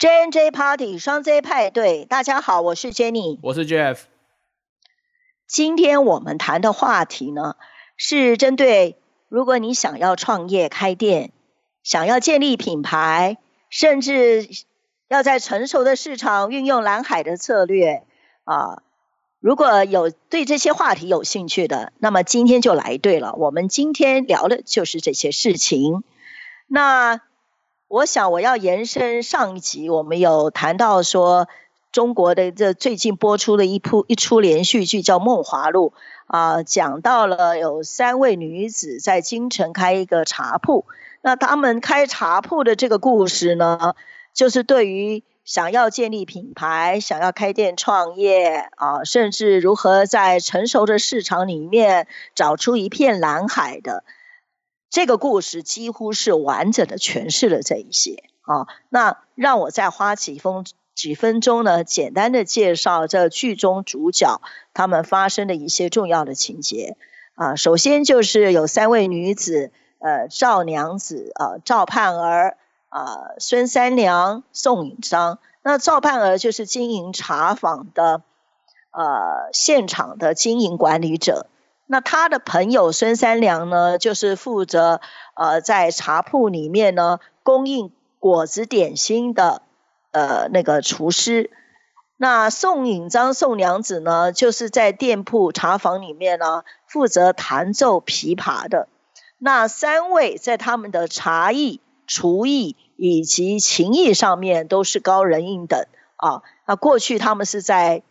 J N J Party 双 J 派对，大家好，我是 Jenny，我是 Jeff。今天我们谈的话题呢，是针对如果你想要创业开店，想要建立品牌，甚至要在成熟的市场运用蓝海的策略啊，如果有对这些话题有兴趣的，那么今天就来对了。我们今天聊的就是这些事情。那我想我要延伸上一集，我们有谈到说。中国的这最近播出的一部一出连续剧叫《梦华录》啊，讲到了有三位女子在京城开一个茶铺。那他们开茶铺的这个故事呢，就是对于想要建立品牌、想要开店创业啊，甚至如何在成熟的市场里面找出一片蓝海的这个故事，几乎是完整的诠释了这一些啊。那让我再花几分。几分钟呢？简单的介绍这剧中主角他们发生的一些重要的情节啊。首先就是有三位女子，呃，赵娘子啊，赵盼儿啊，孙三娘，宋引章。那赵盼儿就是经营茶坊的呃现场的经营管理者。那他的朋友孙三娘呢，就是负责呃在茶铺里面呢供应果子点心的。呃，那个厨师，那宋引章、宋娘子呢，就是在店铺茶房里面呢，负责弹奏琵琶的。那三位在他们的茶艺、厨艺以及琴艺上面都是高人一等啊。那过去他们是在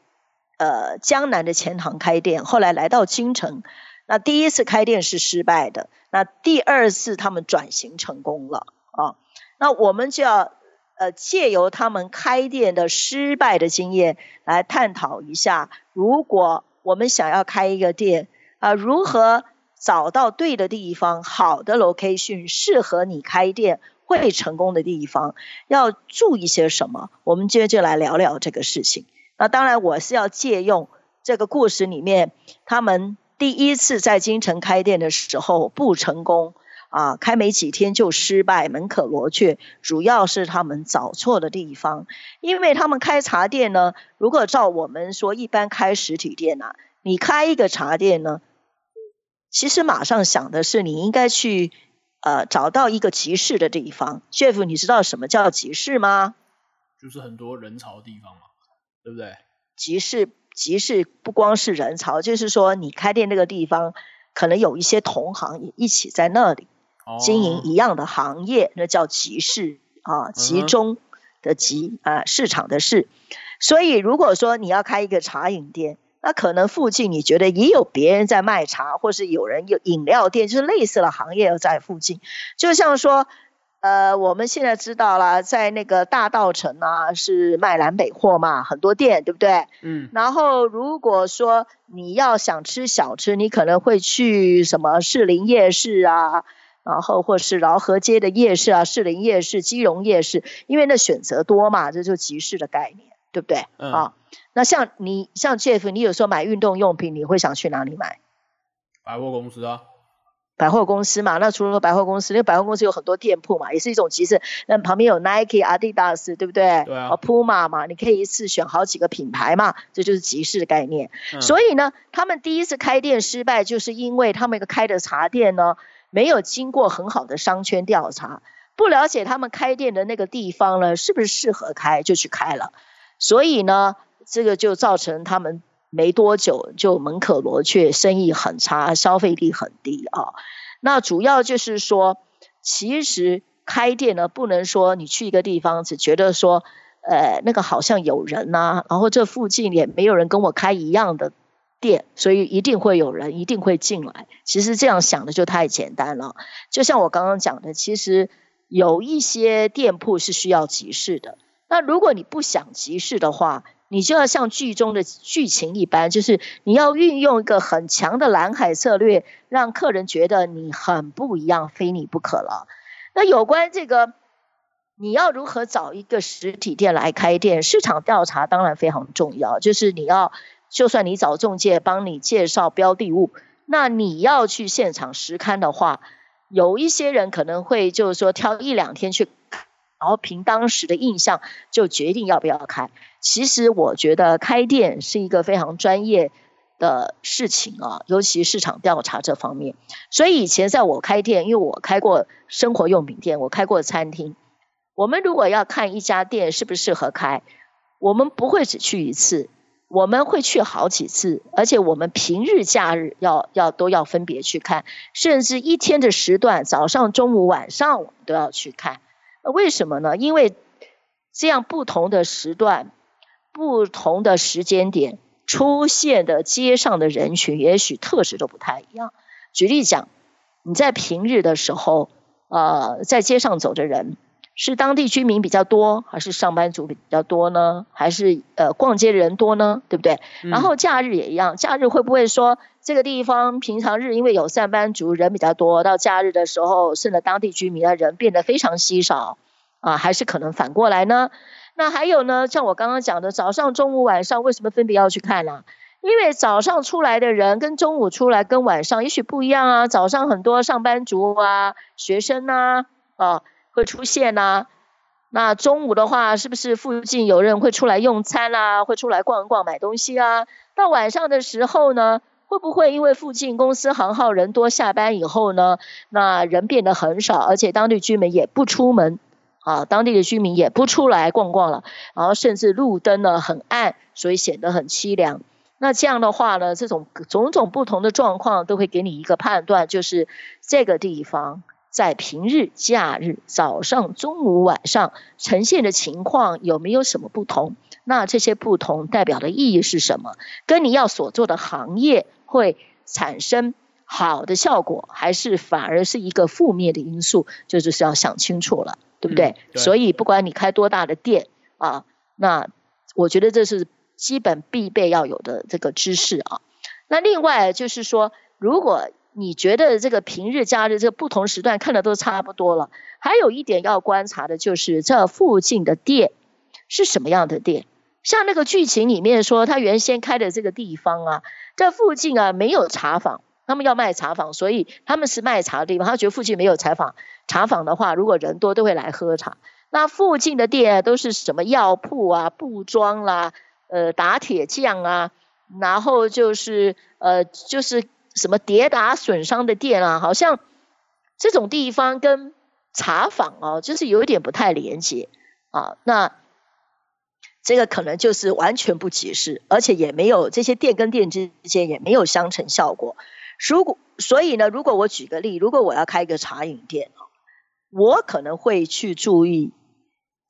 呃江南的钱塘开店，后来来到京城，那第一次开店是失败的，那第二次他们转型成功了啊。那我们就要。呃，借由他们开店的失败的经验来探讨一下，如果我们想要开一个店啊，如何找到对的地方、好的 location、适合你开店会成功的地方，要注意些什么？我们今天就来聊聊这个事情。那当然，我是要借用这个故事里面，他们第一次在京城开店的时候不成功。啊，开没几天就失败，门可罗雀。主要是他们找错的地方，因为他们开茶店呢。如果照我们说，一般开实体店啊，你开一个茶店呢，其实马上想的是你应该去呃找到一个集市的地方。Jeff，你知道什么叫集市吗？就是很多人潮的地方嘛，对不对？集市，集市不光是人潮，就是说你开店那个地方，可能有一些同行也一起在那里。经营一样的行业，那叫集市啊，集中的集啊，市场的市。所以，如果说你要开一个茶饮店，那可能附近你觉得也有别人在卖茶，或是有人有饮料店，就是类似的行业在附近。就像说，呃，我们现在知道了，在那个大道城呢，是卖南北货嘛，很多店，对不对？嗯。然后，如果说你要想吃小吃，你可能会去什么士林夜市啊。然后或是饶河街的夜市啊，士林夜市、基隆夜市，因为那选择多嘛，这就集市的概念，对不对？啊，那像你像 Jeff，你有时候买运动用品，你会想去哪里买？百货公司啊。百货公司嘛，那除了百货公司，因为百货公司有很多店铺嘛，也是一种集市。那旁边有 Nike、Adidas，对不对？对啊。Puma 嘛，你可以一次选好几个品牌嘛，这就是集市的概念。所以呢，他们第一次开店失败，就是因为他们一个开的茶店呢。没有经过很好的商圈调查，不了解他们开店的那个地方呢，是不是适合开就去开了，所以呢，这个就造成他们没多久就门可罗雀，生意很差，消费力很低啊。那主要就是说，其实开店呢，不能说你去一个地方只觉得说，呃，那个好像有人呐，然后这附近也没有人跟我开一样的。店，所以一定会有人，一定会进来。其实这样想的就太简单了。就像我刚刚讲的，其实有一些店铺是需要集市的。那如果你不想集市的话，你就要像剧中的剧情一般，就是你要运用一个很强的蓝海策略，让客人觉得你很不一样，非你不可了。那有关这个，你要如何找一个实体店来开店？市场调查当然非常重要，就是你要。就算你找中介帮你介绍标的物，那你要去现场实勘的话，有一些人可能会就是说挑一两天去然后凭当时的印象就决定要不要开。其实我觉得开店是一个非常专业的事情啊，尤其市场调查这方面。所以以前在我开店，因为我开过生活用品店，我开过餐厅。我们如果要看一家店适不适合开，我们不会只去一次，我们会去好几次，而且我们平日假日要要都要分别去看，甚至一天的时段，早上、中午、晚上我们都要去看。为什么呢？因为这样不同的时段、不同的时间点出现的街上的人群，也许特质都不太一样。举例讲，你在平日的时候，呃，在街上走的人是当地居民比较多，还是上班族比较多呢？还是呃逛街的人多呢？对不对？然后假日也一样，假日会不会说这个地方平常日因为有上班族人比较多，到假日的时候，甚至当地居民的人变得非常稀少？啊，还是可能反过来呢？那还有呢？像我刚刚讲的，早上、中午、晚上，为什么分别要去看呢？因为早上出来的人跟中午出来跟晚上也许不一样啊。早上很多上班族啊、学生呐啊会出现呐。那中午的话，是不是附近有人会出来用餐啊？会出来逛一逛、买东西啊？到晚上的时候呢，会不会因为附近公司行号人多，下班以后呢，那人变得很少，而且当地居民也不出门？啊，当地的居民也不出来逛逛了，然后甚至路灯呢很暗，所以显得很凄凉。那这样的话呢，这种种种不同的状况都会给你一个判断，就是这个地方在平日、假日、早上、中午、晚上呈现的情况有没有什么不同？那这些不同代表的意义是什么？跟你要所做的行业会产生好的效果，还是反而是一个负面的因素？这就是要想清楚了。对不对？所以不管你开多大的店啊，那我觉得这是基本必备要有的这个知识啊。那另外就是说，如果你觉得这个平日、假日这不同时段看的都差不多了，还有一点要观察的就是这附近的店是什么样的店。像那个剧情里面说，他原先开的这个地方啊，这附近啊没有茶坊。他们要卖茶坊，所以他们是卖茶的地方。他觉得附近没有茶坊，茶坊的话，如果人多都会来喝茶。那附近的店都是什么药铺啊、布庄啦、呃打铁匠啊，然后就是呃就是什么跌打损伤的店啊，好像这种地方跟茶坊哦，就是有一点不太连接啊。那这个可能就是完全不解释，而且也没有这些店跟店之间也没有相乘效果。如果所以呢，如果我举个例，如果我要开一个茶饮店我可能会去注意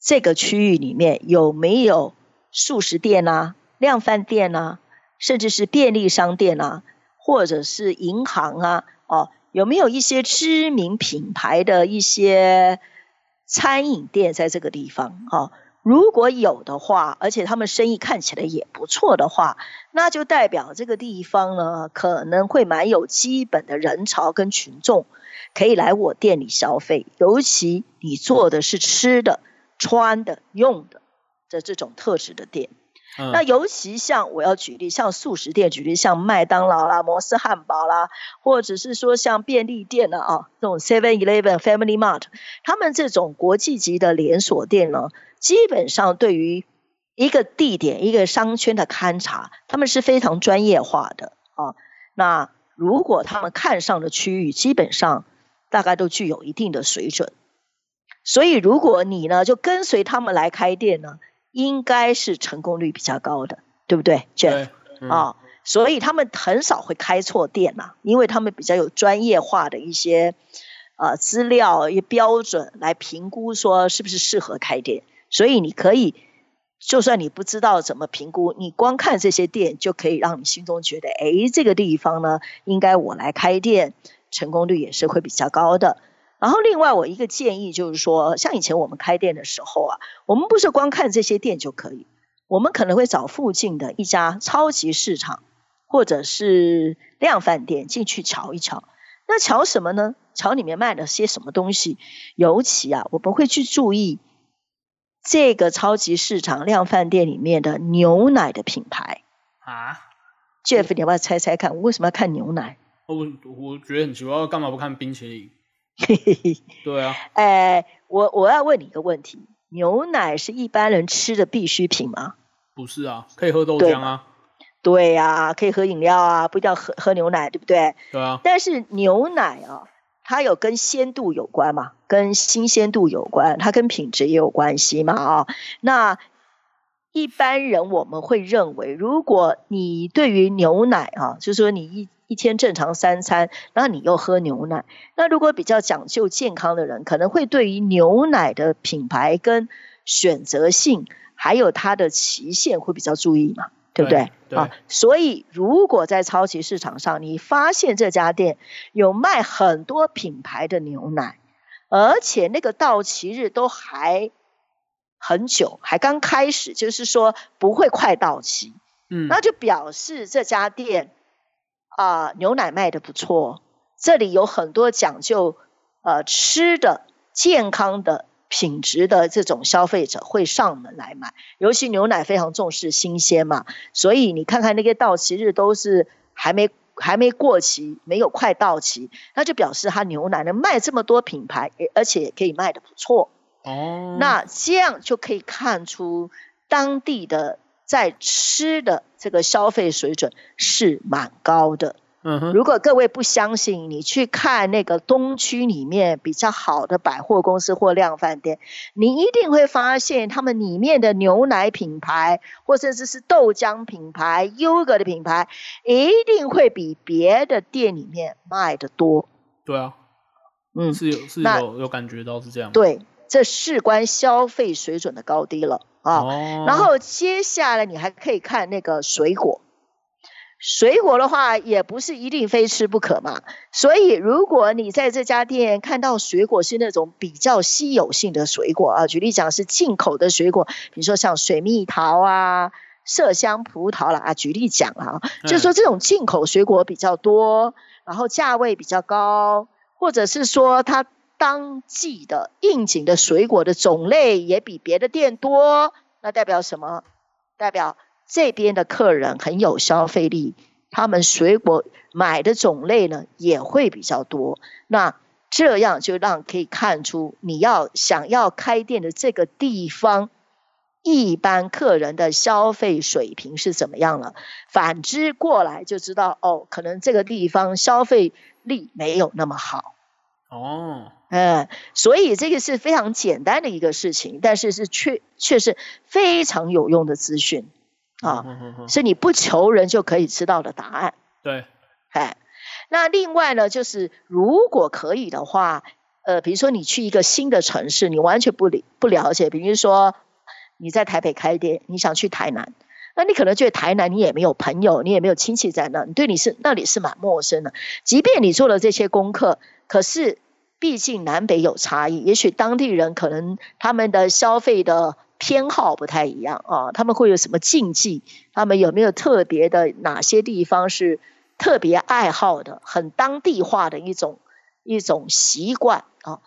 这个区域里面有没有素食店啊、量贩店啊，甚至是便利商店啊，或者是银行啊，哦，有没有一些知名品牌的一些餐饮店在这个地方？哈。如果有的话，而且他们生意看起来也不错的话，那就代表这个地方呢可能会蛮有基本的人潮跟群众可以来我店里消费。尤其你做的是吃的、穿的、用的的这种特质的店，那尤其像我要举例，像素食店，举例像麦当劳啦、摩斯汉堡啦，或者是说像便利店的啊，这种 Seven Eleven、Family Mart，他们这种国际级的连锁店呢。基本上对于一个地点、一个商圈的勘察，他们是非常专业化的啊。那如果他们看上的区域，基本上大概都具有一定的水准。所以如果你呢就跟随他们来开店呢，应该是成功率比较高的，对不对，Jeff？啊，所以他们很少会开错店呐，因为他们比较有专业化的一些呃资料、一标准来评估说是不是适合开店。所以你可以，就算你不知道怎么评估，你光看这些店就可以让你心中觉得，哎，这个地方呢，应该我来开店，成功率也是会比较高的。然后另外我一个建议就是说，像以前我们开店的时候啊，我们不是光看这些店就可以，我们可能会找附近的一家超级市场或者是量贩店进去瞧一瞧。那瞧什么呢？瞧里面卖了些什么东西？尤其啊，我们会去注意。这个超级市场量贩店里面的牛奶的品牌啊，Jeff，你要不要猜猜看，我为什么要看牛奶？我我觉得很奇怪，干嘛不看冰淇淋？对啊，哎，我我要问你一个问题：牛奶是一般人吃的必需品吗？不是啊，可以喝豆对浆啊，对呀、可以喝饮料啊，不一定要喝喝牛奶，对不对？对啊，但是牛奶啊，它有跟鲜度有关嘛，跟新鲜度有关，它跟品质也有关系嘛啊。那一般人我们会认为，如果你对于牛奶啊，就是说你一一天正常三餐，然后你又喝牛奶，那如果比较讲究健康的人，可能会对于牛奶的品牌跟选择性，还有它的期限会比较注意嘛，对不对？对。啊，所以如果在超级市场上，你发现这家店有卖很多品牌的牛奶，而且那个到期日都还很久，还刚开始，就是说不会快到期，嗯，那就表示这家店啊、牛奶卖的不错，这里有很多讲究呃吃的健康的品质的这种消费者会上门来买，尤其牛奶非常重视新鲜嘛，所以你看看那个到期日都是还没还没过期，没有快到期，那就表示它牛奶能卖这么多品牌，而且也可以卖的不错。哦，那这样就可以看出当地的在吃的这个消费水准是蛮高的。嗯哼，如果各位不相信，你去看那个东区里面比较好的百货公司或量饭店，你一定会发现他们里面的牛奶品牌，或甚至是豆浆品牌、优格的品牌，一定会比别的店里面卖的多。对啊，嗯，是有是有有感觉到是这样，对，这事关消费水准的高低了啊。哦，然后接下来你还可以看那个水果，水果的话也不是一定非吃不可嘛。所以如果你在这家店看到水果是那种比较稀有性的水果啊，举例讲是进口的水果，比如说像水蜜桃啊。麝香葡萄啦啊，举例讲啊，就是说这种进口水果比较多，然后价位比较高，或者是说它当季的应景的水果的种类也比别的店多，那代表什么？代表这边的客人很有消费力，他们水果买的种类呢也会比较多。那这样就让可以看出你要想要开店的这个地方，一般客人的消费水平是怎么样了。反之过来就知道哦，可能这个地方消费力没有那么好。哦，嗯，所以这个是非常简单的一个事情，但是是确却是非常有用的资讯啊，嗯哼哼是你不求人就可以知道的答案。对，哎，那另外呢，就是如果可以的话，呃，比如说你去一个新的城市，你完全不理不了解，比如说你在台北开店，你想去台南，那你可能觉得台南你也没有朋友，你也没有亲戚在那，你对你是那里是蛮陌生的。即便你做了这些功课，可是毕竟南北有差异，也许当地人可能他们的消费的偏好不太一样啊，他们会有什么禁忌？他们有没有特别的哪些地方是特别爱好的、很当地化的一种一种习惯啊，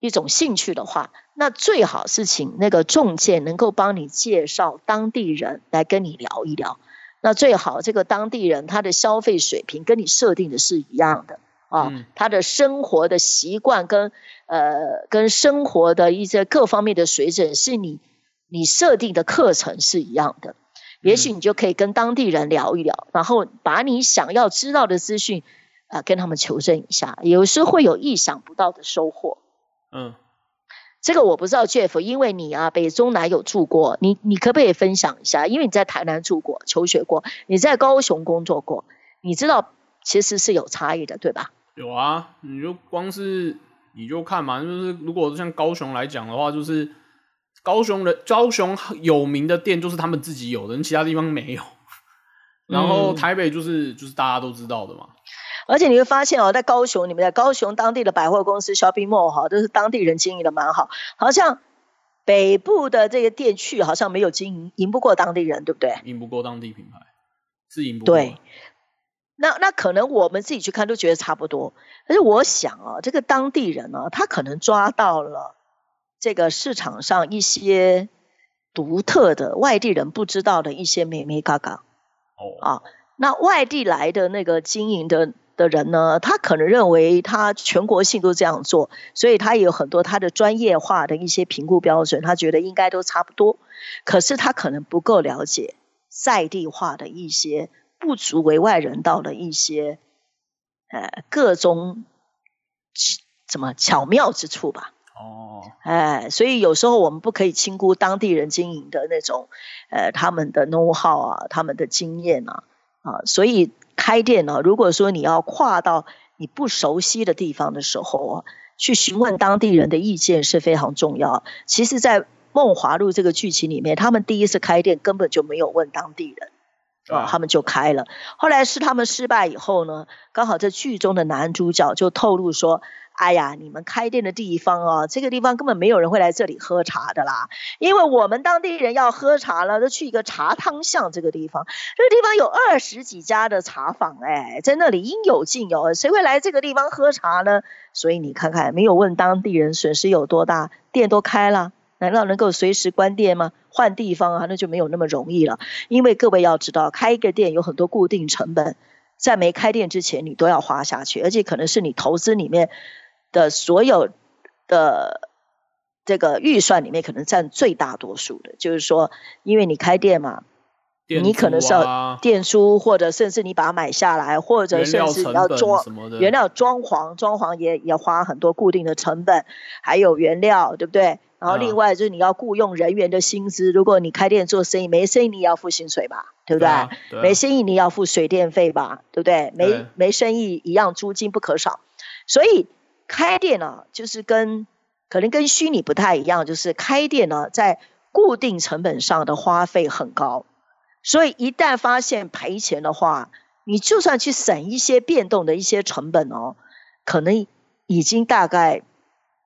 一种兴趣的话，那最好是请那个中介能够帮你介绍当地人来跟你聊一聊。那最好这个当地人他的消费水平跟你设定的是一样的啊，嗯他的生活的习惯跟呃跟生活的一些各方面的水准是你你设定的课程是一样的。也许你就可以跟当地人聊一聊，然后把你想要知道的资讯，啊、跟他们求证一下，有时会有意想不到的收获。嗯，这个我不知道 Jeff，因为你啊北中南有住过，你你可不可以分享一下？因为你在台南住过、求学过，你在高雄工作过，你知道其实是有差异的，对吧？有啊，你就光是你就看嘛，就是如果像高雄来讲的话，就是高雄的高雄有名的店就是他们自己有的，其他地方没有。然后嗯台北就是就是大家都知道的嘛，而且你会发现哦，在高雄，你们在高雄当地的百货公司 shopping mall 哈，都是当地人经营的蛮好，好像北部的这个店去好像没有经营，赢不过当地人，对不对？赢不过当地品牌，是赢不过。对，那那可能我们自己去看都觉得差不多，可是我想啊，这个当地人呢、他可能抓到了这个市场上一些独特的外地人不知道的一些美美嘎嘎哦，啊。那外地来的那个经营的的人呢，他可能认为他全国性都这样做，所以他有很多他的专业化的一些评估标准，他觉得应该都差不多。可是他可能不够了解在地化的一些不足为外人道的一些呃各种怎么巧妙之处吧。哦，哎，所以有时候我们不可以轻估当地人经营的那种呃他们的 know how 啊，他们的经验啊啊，所以。开店呢，如果说你要跨到你不熟悉的地方的时候啊，去询问当地人的意见是非常重要。其实，在《梦华录》这个剧情里面，他们第一次开店根本就没有问当地人，啊，他们就开了。后来是他们失败以后呢，刚好这剧中的男主角就透露说。哎呀，你们开店的地方哦，这个地方根本没有人会来这里喝茶的啦，因为我们当地人要喝茶了，都去一个茶汤巷这个地方，这个地方有二十几家的茶坊，哎，在那里应有尽有，谁会来这个地方喝茶呢？所以你看看，没有问当地人损失有多大，店都开了，难道能够随时关店吗？换地方啊，那就没有那么容易了，因为各位要知道，开一个店有很多固定成本，在没开店之前你都要花下去，而且可能是你投资里面。的所有的这个预算里面，可能占最大多数的，就是说，因为你开店嘛，你可能是要店租，或者甚至你把它买下来，或者甚至你要装原料装潢，装潢也也花很多固定的成本，还有原料，对不对？然后另外就是你要雇佣人员的薪资，如果你开店做生意，没生意你要付薪水吧，对不对？没生意你要付水电费吧，对不对？没没生意一样租金不可少，所以。开店呢，就是跟可能跟虚拟不太一样，就是开店呢，在固定成本上的花费很高，所以一旦发现赔钱的话，你就算去省一些变动的一些成本哦，可能已经大概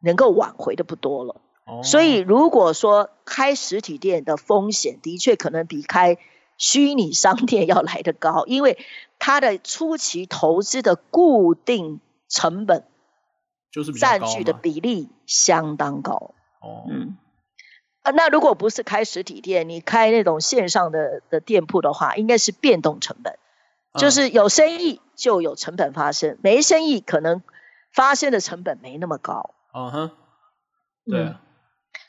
能够挽回的不多了。所以如果说开实体店的风险的确可能比开虚拟商店要来得高，因为它的初期投资的固定成本。就是占据的比例相当高。哦，嗯，啊，那如果不是开实体店，你开那种线上的的店铺的话，应该是变动成本，就是有生意就有成本发生，没生意可能发生的成本没那么高。嗯哼，对。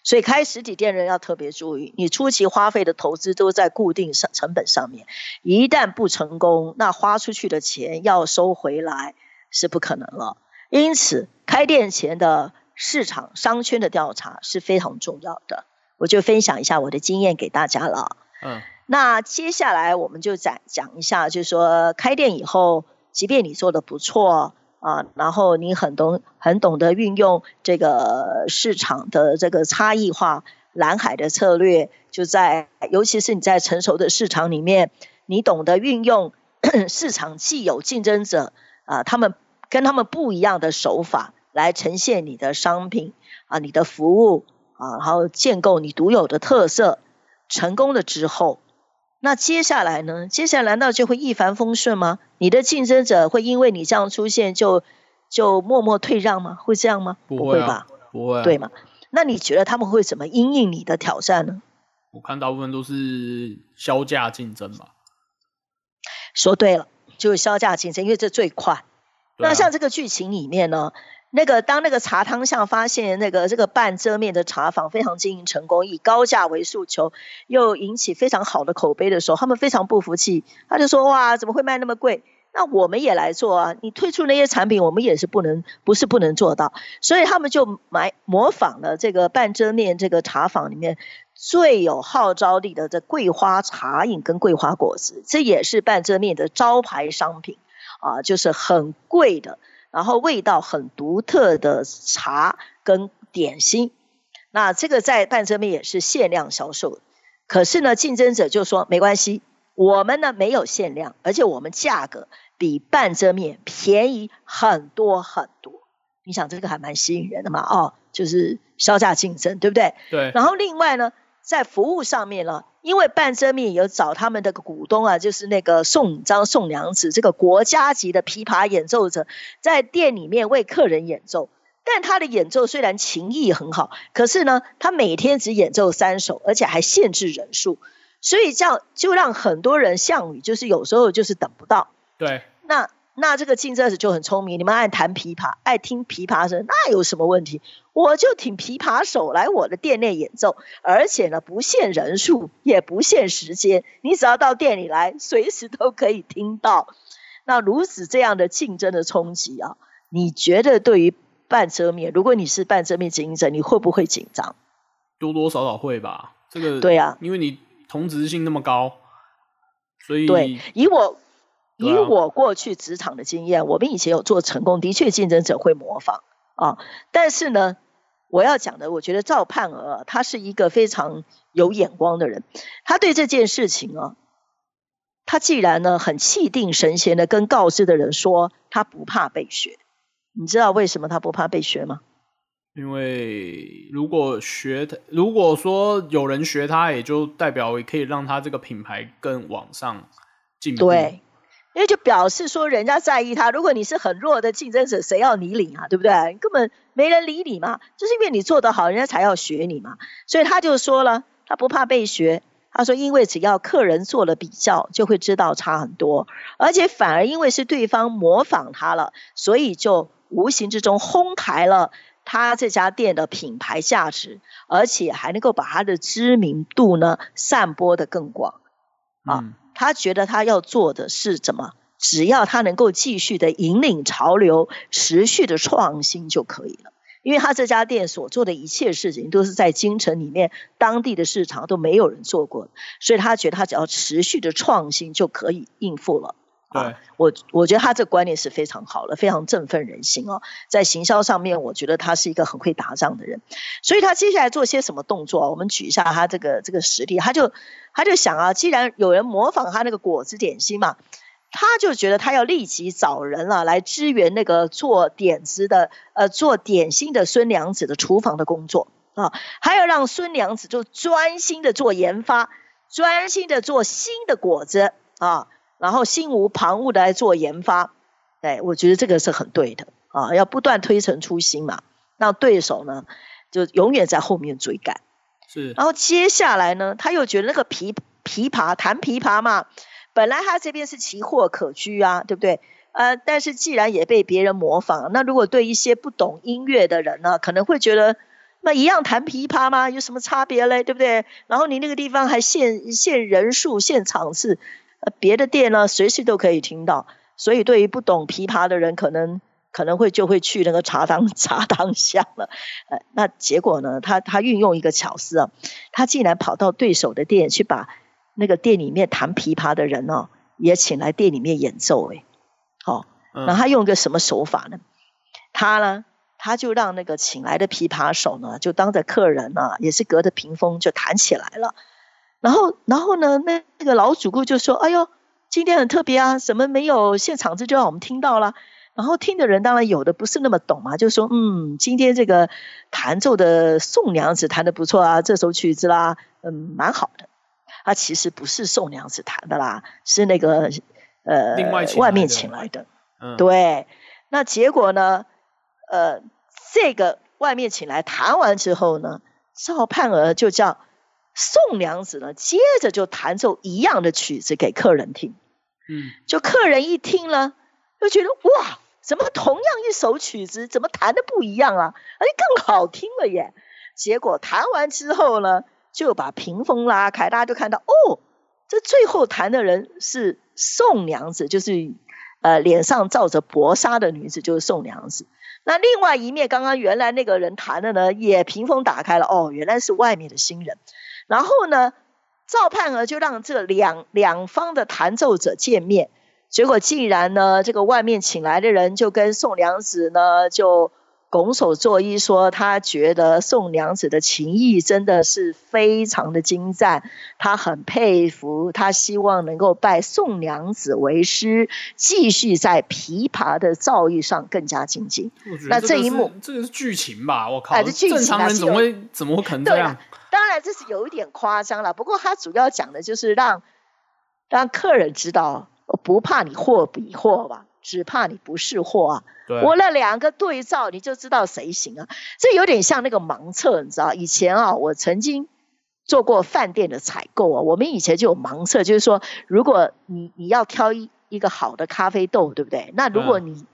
所以开实体店人要特别注意，你初期花费的投资都在固定上成本上面，一旦不成功，那花出去的钱要收回来是不可能了。因此，开店前的市场商圈的调查是非常重要的。我就分享一下我的经验给大家了。嗯，那接下来我们就讲讲一下，就是说开店以后，即便你做的不错啊，然后你很懂很懂得运用这个市场的这个差异化蓝海的策略，就在尤其是你在成熟的市场里面，你懂得运用 市场既有竞争者啊，他们。跟他们不一样的手法来呈现你的商品啊，你的服务啊，然后建构你独有的特色，成功了之后，那接下来呢？接下来难道就会一帆风顺吗？你的竞争者会因为你这样出现就就默默退让吗？会这样吗？不会吧？不会，对吗？那你觉得他们会怎么应应你的挑战呢？我看大部分都是销价竞争吧。说对了，就是销价竞争，因为这最快。那像这个剧情里面呢，那个当那个茶汤巷发现那个这个半遮面的茶坊非常经营成功，以高价为诉求，又引起非常好的口碑的时候，他们非常不服气，他就说：哇，怎么会卖那么贵？那我们也来做啊！你推出那些产品，我们也是不能，不是不能做到。所以他们就买模仿了这个半遮面这个茶坊里面最有号召力的这桂花茶饮跟桂花果子，这也是半遮面的招牌商品。啊，就是很贵的，然后味道很独特的茶跟点心，那这个在半遮面也是限量销售。可是呢，竞争者就说没关系，我们呢没有限量，而且我们价格比半遮面便宜很多很多。你想这个还蛮吸引人的嘛？哦，就是销价竞争，对不对？对。然后另外呢，在服务上面呢。因为半遮面有找他们的股东啊，就是那个宋张宋娘子这个国家级的琵琶演奏者，在店里面为客人演奏。但他的演奏虽然琴艺很好，可是呢，他每天只演奏三首，而且还限制人数，所以这样就让很多人项羽就是有时候就是等不到。对。那那这个竞争者就很聪明，你们爱弹琵琶，爱听琵琶声，那有什么问题？我就请琵琶手来我的店内演奏，而且呢不限人数，也不限时间，你只要到店里来，随时都可以听到。那如此这样的竞争的冲击啊，你觉得对于半遮面，如果你是半遮面经营者，你会不会紧张？多多少少会吧。这个对啊，因为你同质性那么高，所以对以我。以我过去职场的经验，我们以前有做成功，的确竞争者会模仿啊。但是呢，我要讲的，我觉得赵盼儿他是一个非常有眼光的人，他对这件事情啊，他既然呢很气定神闲的跟告知的人说，他不怕被学。你知道为什么他不怕被学吗？因为如果学他，如果说有人学他，也就代表可以让他这个品牌更往上进步。对。因为就表示说人家在意他，如果你是很弱的竞争者，谁要你领啊？对不对？根本没人理你嘛，就是因为你做得好，人家才要学你嘛。所以他就说了，他不怕被学。他说，因为只要客人做了比较，就会知道差很多，而且反而因为是对方模仿他了，所以就无形之中哄抬了他这家店的品牌价值，而且还能够把他的知名度呢散播的更广啊。他觉得他要做的是怎么？只要他能够继续的引领潮流，持续的创新就可以了。因为他这家店所做的一切事情，都是在京城里面当地的市场都没有人做过，所以他觉得他只要持续的创新就可以应付了。对，我我觉得他这观念是非常好的，非常振奋人心哦。在行销上面，我觉得他是一个很会打仗的人，所以他接下来做些什么动作？我们举一下他这个这个实例，他就他就想啊，既然有人模仿他那个果子点心嘛，他就觉得他要立即找人了来支援那个做点子的呃做点心的孙娘子的厨房的工作啊，还要让孙娘子就专心的做研发，专心的做新的果子啊。然后心无旁骛的来做研发，对我觉得这个是很对的啊，要不断推陈出新嘛，让对手呢就永远在后面追赶。是。然后接下来呢，他又觉得那个琵琵琶弹琵琶嘛，本来他这边是奇货可居啊，对不对？呃，但是既然也被别人模仿，那如果对一些不懂音乐的人呢，可能会觉得那一样弹琵琶吗？有什么差别嘞？对不对？然后你那个地方还限限人数、限场次。别的店呢，随时都可以听到，所以对于不懂琵琶的人，可能可能会就会去那个茶汤 茶汤香了。呃，那结果呢，他他运用一个巧思啊，他竟然跑到对手的店去，把那个店里面弹琵琶的人哦，也请来店里面演奏。哎，好，那他用一个什么手法呢？他呢，他就让那个请来的琵琶手呢，就当着客人呢，也是隔着屏风就弹起来了。然后，然后呢？那那个老主顾就说：“哎呦，今天很特别啊，什么没有现场这就让我们听到了？然后听的人当然有的不是那么懂嘛，就说：嗯，今天这个弹奏的宋娘子弹的不错啊，这首曲子啦，嗯，蛮好的。啊，其实不是宋娘子弹的啦，是那个呃，外面请来的。嗯，对。那结果呢？呃，这个外面请来弹完之后呢，赵盼儿就叫。”宋娘子呢，接着就弹奏一样的曲子给客人听，嗯，就客人一听呢，就觉得哇，怎么同样一首曲子，怎么弹的不一样啊？而且更好听了耶！结果弹完之后呢，就把屏风拉开，大家就看到哦，这最后弹的人是宋娘子，就是呃脸上罩着薄纱的女子，就是宋娘子。那另外一面，刚刚原来那个人弹的呢，也屏风打开了，哦，原来是外面的新人。然后呢，赵盼儿就让这两两方的弹奏者见面，结果竟然呢，这个外面请来的人就跟宋娘子呢就拱手作揖，说他觉得宋娘子的琴艺真的是非常的精湛，他很佩服，他希望能够拜宋娘子为师，继续在琵琶的造诣上更加精进。那这一幕，这个是剧情吧？我靠，正常人怎么会怎么会可能这样？当然这是有一点夸张了，不过他主要讲的就是让让客人知道，不怕你货比货吧，只怕你不是货啊。我那两个对照，你就知道谁行啊。这有点像那个盲测，你知道？以前啊，我曾经做过饭店的采购啊，我们以前就有盲测，就是说，如果你你要挑一。一个好的咖啡豆，对不对？那如果你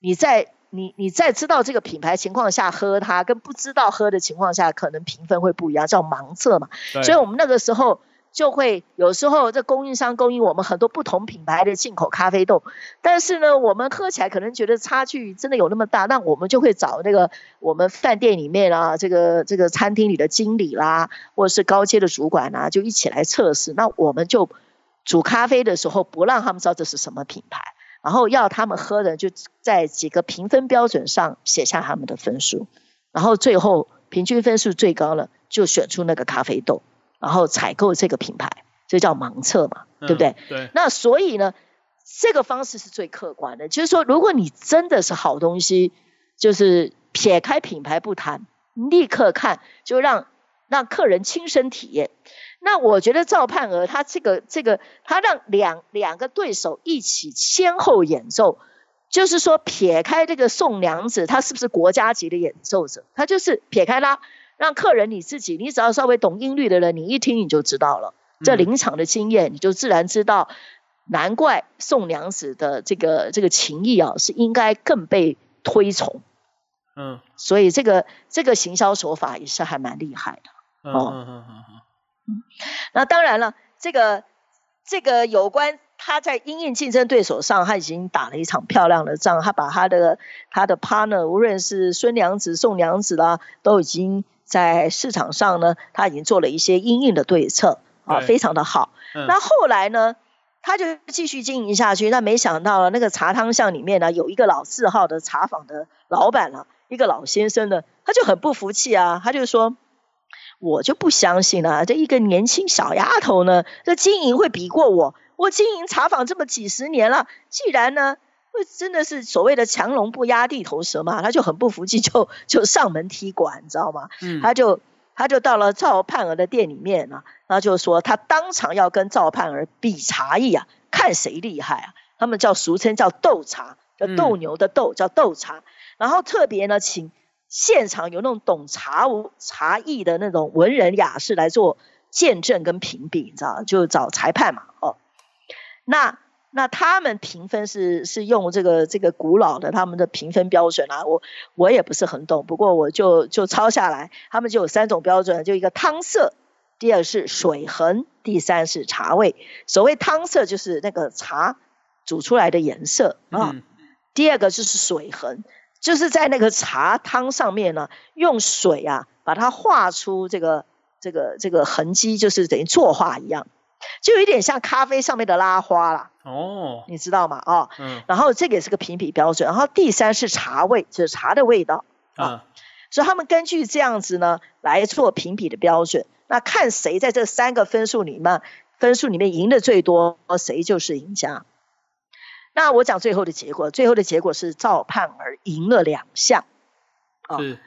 你在你你在知道这个品牌情况下喝它，跟不知道喝的情况下，可能评分会不一样，叫盲测嘛。所以我们那个时候。就会有时候这供应商供应我们很多不同品牌的进口咖啡豆，但是呢，我们喝起来可能觉得差距真的有那么大，那我们就会找那个我们饭店里面啊，这个这个餐厅里的经理啦，或者是高阶的主管啊，就一起来测试。那我们就煮咖啡的时候不让他们知道这是什么品牌，然后要他们喝的就在几个评分标准上写下他们的分数，然后最后平均分数最高了就选出那个咖啡豆。然后采购这个品牌，这叫盲测嘛，对不对？对。那所以呢，这个方式是最客观的，就是说，如果你真的是好东西，就是撇开品牌不谈，立刻看，就让让客人亲身体验。那我觉得赵盼儿他这个这个，他让两两个对手一起先后演奏，就是说撇开这个宋娘子，她是不是国家级的演奏者？他就是撇开他。让客人你自己，你只要稍微懂音律的人，你一听你就知道了。这临场的经验，你就自然知道。难怪宋娘子的这个这个情谊啊，是应该更被推崇。嗯，所以这个这个行销手法也是还蛮厉害的。哦，嗯嗯嗯嗯。那当然了，这个这个有关他在英印竞争对手上，他已经打了一场漂亮的仗。他把他的他的 partner，无论是孙娘子、宋娘子啦，都已经。在市场上呢，他已经做了一些应应的对策啊，非常的好。那后来呢，他就继续经营下去。那没想到那个茶汤巷里面呢，有一个老字号的茶坊的老板了，一个老先生呢，他就很不服气啊，他就说：“我就不相信了，这一个年轻小丫头呢，这经营会比过我？我经营茶坊这么几十年了，既然呢。”真的是所谓的强龙不压地头蛇嘛？他就很不服气，就就上门踢馆，你知道吗？嗯，他就他就到了赵盼儿的店里面啊，然后就说他当场要跟赵盼儿比茶艺啊，看谁厉害啊。他们叫俗称叫斗茶，叫斗牛的斗，叫斗茶。然后特别呢，请现场有那种懂茶茶艺的那种文人雅士来做见证跟评比，你知道就找裁判嘛，哦，那。那他们评分是是用这个这个古老的他们的评分标准啊，我我也不是很懂，不过我就就抄下来，他们就有三种标准，就一个汤色，第二是水痕，第三是茶味。所谓汤色就是那个茶煮出来的颜色啊，第二个就是水痕，就是在那个茶汤上面呢，用水啊把它画出这个这个这个痕迹，就是等于作画一样。就有点像咖啡上面的拉花啦。哦，你知道吗？哦，嗯，然后这个也是个评比标准，然后第三是茶味，就是茶的味道啊，所以他们根据这样子呢来做评比的标准，那看谁在这三个分数里面分数里面赢的最多，谁就是赢家。那我讲最后的结果，最后的结果是赵盼儿赢了两项，啊，是，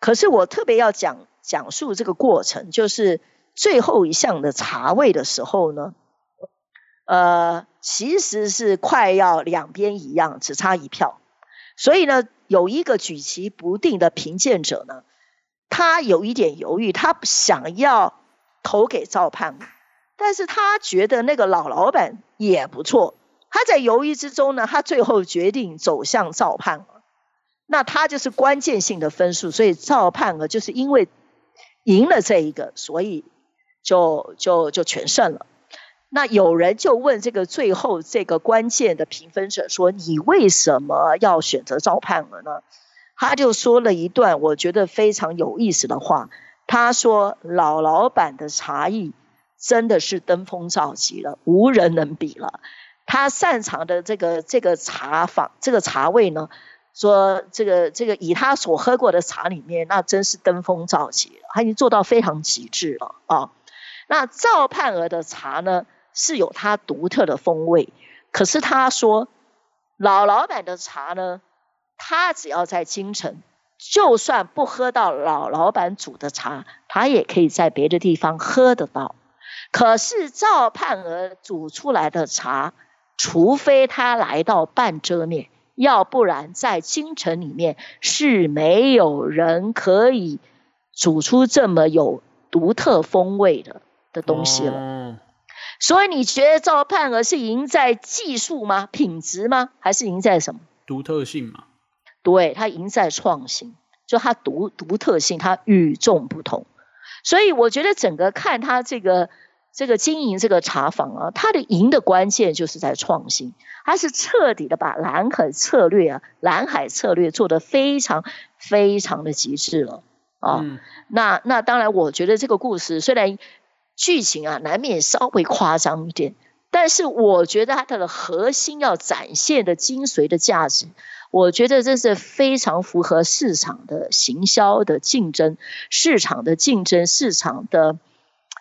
可是我特别要讲讲述这个过程，就是。最后一项的茶位的时候呢，呃，其实是快要两边一样，只差一票，所以呢，有一个举棋不定的评鉴者呢，他有一点犹豫，他想要投给赵盼，但是他觉得那个老老板也不错，他在犹豫之中呢，他最后决定走向赵盼那他就是关键性的分数，所以赵盼儿就是因为赢了这一个，所以。就就就全胜了。那有人就问这个最后这个关键的评分者说：“你为什么要选择赵盼儿呢？”他就说了一段我觉得非常有意思的话。他说：“老老板的茶艺真的是登峰造极了，无人能比了。他擅长的这个这个茶坊这个茶味呢，说这个这个以他所喝过的茶里面，那真是登峰造极了，他已经做到非常极致了啊。”那赵盼儿的茶呢，是有它独特的风味。可是他说，老老板的茶呢，他只要在京城，就算不喝到老老板煮的茶，他也可以在别的地方喝得到。可是赵盼儿煮出来的茶，除非他来到半遮面，要不然在京城里面是没有人可以煮出这么有独特风味的。的东西了，所以你觉得赵盼儿是赢在技术吗？品质吗？还是赢在什么？独特性嘛。对，他赢在创新，就他独独特性，他与众不同。所以我觉得整个看他这个这个经营这个茶坊啊，它的赢的关键就是在创新，它是彻底的把蓝海策略啊，蓝海策略做得非常非常的极致了啊。那那当然，我觉得这个故事虽然剧情啊难免稍微夸张一点，但是我觉得它的核心要展现的精髓的价值。我觉得这是非常符合市场的行销的竞争，市场的竞争，市场的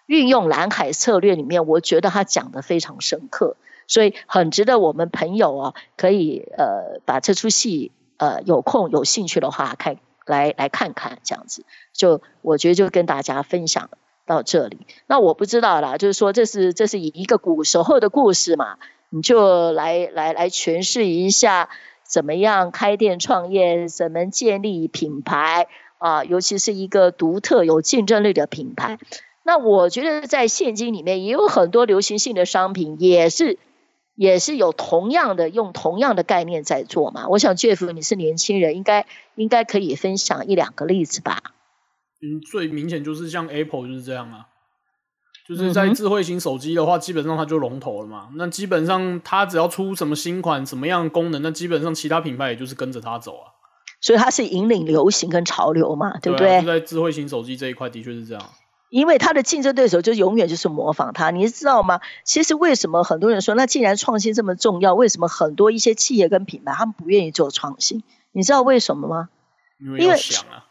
运用蓝海策略里面，我觉得他讲的非常深刻，所以很值得我们朋友啊，可以呃把这出戏呃有空有兴趣的话看来来看看这样子，就我觉得就跟大家分享到这里。那我不知道啦，就是说这是这是以一个古时候的故事嘛，你就来来来诠释一下。怎么样开店创业？怎么建立品牌啊？尤其是一个独特有竞争力的品牌。那我觉得在现金里面也有很多流行性的商品，也是也是有同样的用同样的概念在做嘛。我想 Jeff 你是年轻人，应该应该可以分享一两个例子吧。嗯，最明显就是像 Apple 就是这样啊。就是在智慧型手机的话，基本上它就龙头了嘛。那基本上它只要出什么新款、什么样功能，那基本上其他品牌也就是跟着它走啊。所以它是引领流行跟潮流嘛，对不对？在智慧型手机这一块，的确是这样。因为他的竞争对手就永远就是模仿他，你知道吗？其实为什么很多人说，那既然创新这么重要，为什么很多一些企业跟品牌他们不愿意做创新？你知道为什么吗？因为要想啊，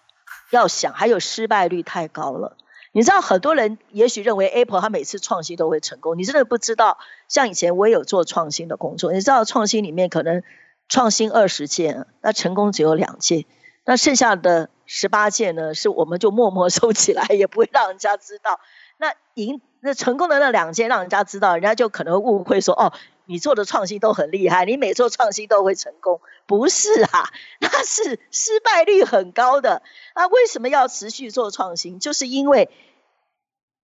要想，还有失败率太高了。你知道很多人也许认为 Apple 它每次创新都会成功，你真的不知道。像以前我也有做创新的工作，你知道创新里面可能创新二十件，那成功只有两件，那剩下的十八件呢，是我们就默默收起来，也不会让人家知道。那赢那成功的那两件让人家知道，人家就可能误会说哦，你做的创新都很厉害，你每做创新都会成功，不是啊，那是失败率很高的。那为什么要持续做创新？就是因为。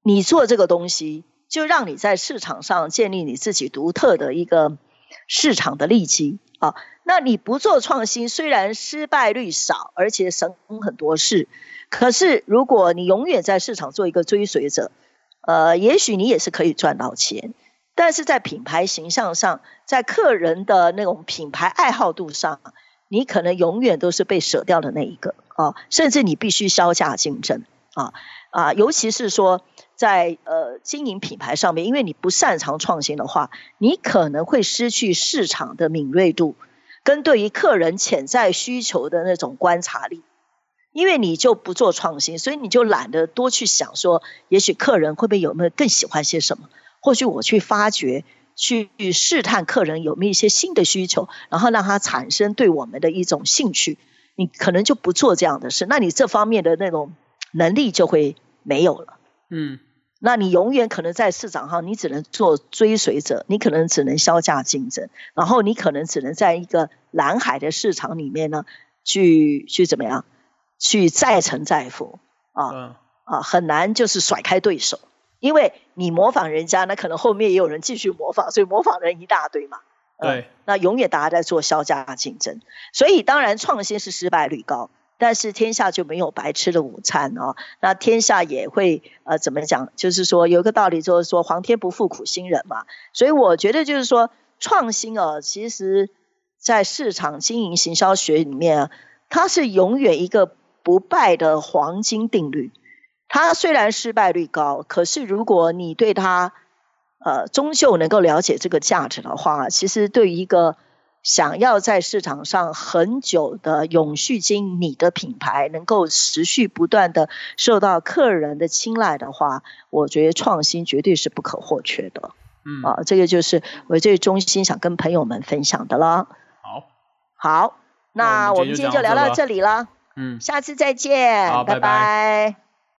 你做这个东西，就让你在市场上建立你自己独特的一个市场的利基啊。那你不做创新，虽然失败率少，而且省很多事，可是如果你永远在市场做一个追随者，呃，也许你也是可以赚到钱，但是在品牌形象上，在客人的那种品牌爱好度上，你可能永远都是被舍掉的那一个啊，甚至你必须销价竞争啊啊，尤其是说。在呃经营品牌上面，因为你不擅长创新的话，你可能会失去市场的敏锐度，跟对于客人潜在需求的那种观察力。因为你就不做创新，所以你就懒得多去想说，也许客人会不会有没有更喜欢些什么？或许我去发掘、去试探客人有没有一些新的需求，然后让他产生对我们的一种兴趣。你可能就不做这样的事，那你这方面的那种能力就会没有了。嗯。那你永远可能在市场上，你只能做追随者，你可能只能销价竞争，然后你可能只能在一个蓝海的市场里面呢，去去怎么样，去再沉再浮啊啊，很难就是甩开对手，因为你模仿人家，那可能后面也有人继续模仿，所以模仿人一大堆嘛。对，那永远大家在做销价竞争，所以当然创新是失败率高。但是天下就没有白吃的午餐哦，那天下也会呃怎么讲？就是说有一个道理，就是说皇天不负苦心人嘛。所以我觉得就是说创新哦，其实在市场经营行销学里面啊，它是永远一个不败的黄金定律。它虽然失败率高，可是如果你对它呃终究能够了解这个价值的话，其实对于一个。想要在市场上很久的永续经营你的品牌能够持续不断的受到客人的青睐的话，我觉得创新绝对是不可或缺的。嗯，啊，这个就是我最衷心想跟朋友们分享的了。好，好，那我们今天就聊到这里了。嗯，下次再见，拜拜。